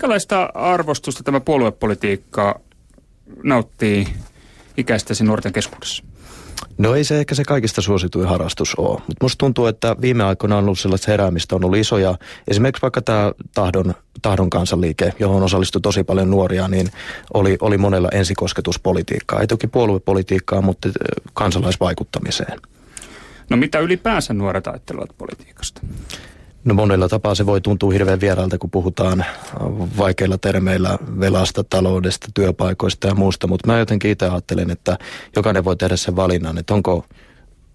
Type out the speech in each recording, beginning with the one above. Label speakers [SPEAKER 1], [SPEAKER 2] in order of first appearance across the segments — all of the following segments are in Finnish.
[SPEAKER 1] Minkälaista arvostusta tämä puoluepolitiikka nauttii ikäistäsi nuorten keskuudessa?
[SPEAKER 2] No ei se ehkä se kaikista suosituin harrastus ole, mutta musta tuntuu, että viime aikoina on ollut sellaista heräämistä, on ollut isoja, esimerkiksi vaikka tämä tahdon, tahdon kansanliike, johon osallistui tosi paljon nuoria, niin oli, oli monella ensikosketuspolitiikkaa, ei toki puoluepolitiikkaa, mutta kansalaisvaikuttamiseen.
[SPEAKER 1] No mitä ylipäänsä nuoret ajattelevat politiikasta?
[SPEAKER 2] No monella tapaa se voi tuntua hirveän vieraalta, kun puhutaan vaikeilla termeillä velasta, taloudesta, työpaikoista ja muusta, mutta mä jotenkin itse ajattelen, että jokainen voi tehdä sen valinnan, että onko,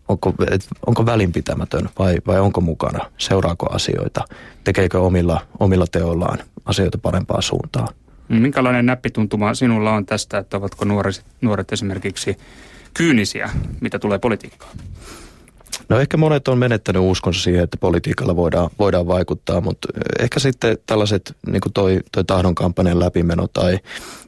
[SPEAKER 2] onko, et, onko välinpitämätön vai, vai onko mukana, seuraako asioita, tekeekö omilla, omilla teollaan asioita parempaan suuntaan.
[SPEAKER 1] Minkälainen näppituntuma sinulla on tästä, että ovatko nuoret, nuoret esimerkiksi kyynisiä, mitä tulee politiikkaan?
[SPEAKER 2] No ehkä monet on menettänyt uskonsa siihen, että politiikalla voidaan, voidaan vaikuttaa, mutta ehkä sitten tällaiset, niin kuin toi, toi tahdon kampanjan läpimeno tai,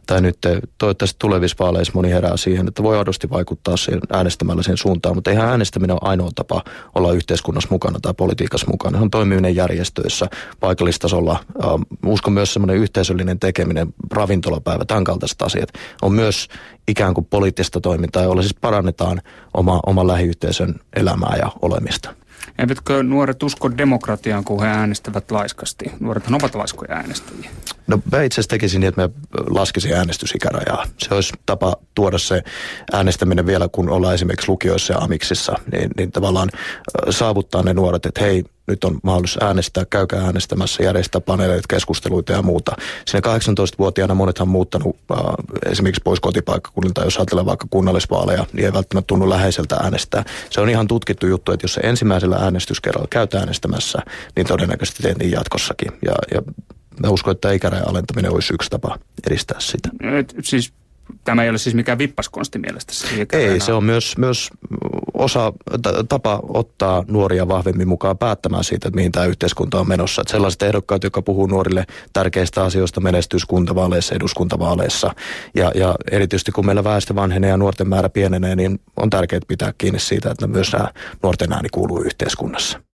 [SPEAKER 2] tai nyt toivottavasti tulevissa vaaleissa moni herää siihen, että voi aidosti vaikuttaa siihen äänestämällä sen suuntaan, mutta eihän äänestäminen ole ainoa tapa olla yhteiskunnassa mukana tai politiikassa mukana. Se on toimiminen järjestöissä, paikallistasolla. Ähm, uskon myös semmoinen yhteisöllinen tekeminen, ravintolapäivä, tämän kaltaiset asiat. On myös ikään kuin poliittista toimintaa, jolla siis parannetaan oma, oman lähiyhteisön elämää ja olemista.
[SPEAKER 1] Eivätkö nuoret usko demokratiaan, kun he äänestävät laiskasti? Nuorethan ovat laiskoja äänestäjiä.
[SPEAKER 2] No mä itse asiassa tekisin niin, että mä laskisin äänestysikärajaa. Se olisi tapa tuoda se äänestäminen vielä, kun ollaan esimerkiksi lukioissa ja amiksissa, niin, niin tavallaan saavuttaa ne nuoret, että hei, nyt on mahdollisuus äänestää, käykää äänestämässä, järjestää paneeleita, keskusteluita ja muuta. Siinä 18-vuotiaana monethan muuttanut äh, esimerkiksi pois kotipaikkakunnilta, jos ajatellaan vaikka kunnallisvaaleja, niin ei välttämättä tunnu läheiseltä äänestää. Se on ihan tutkittu juttu, että jos se ensimmäisellä äänestyskerralla käyt äänestämässä, niin todennäköisesti teet niin jatkossakin. Ja, ja mä uskon, että ikärajan alentaminen olisi yksi tapa edistää sitä.
[SPEAKER 1] Et, siis Tämä ei ole siis mikään vippaskonsti mielestä.
[SPEAKER 2] Ei, se on myös, myös osa, tapa ottaa nuoria vahvemmin mukaan päättämään siitä, että mihin tämä yhteiskunta on menossa. Että sellaiset ehdokkaat, jotka puhuu nuorille tärkeistä asioista menestyskuntavaaleissa, eduskuntavaaleissa ja, ja erityisesti kun meillä väestö vanhenee ja nuorten määrä pienenee, niin on tärkeää pitää kiinni siitä, että myös nämä nuorten ääni kuuluu yhteiskunnassa.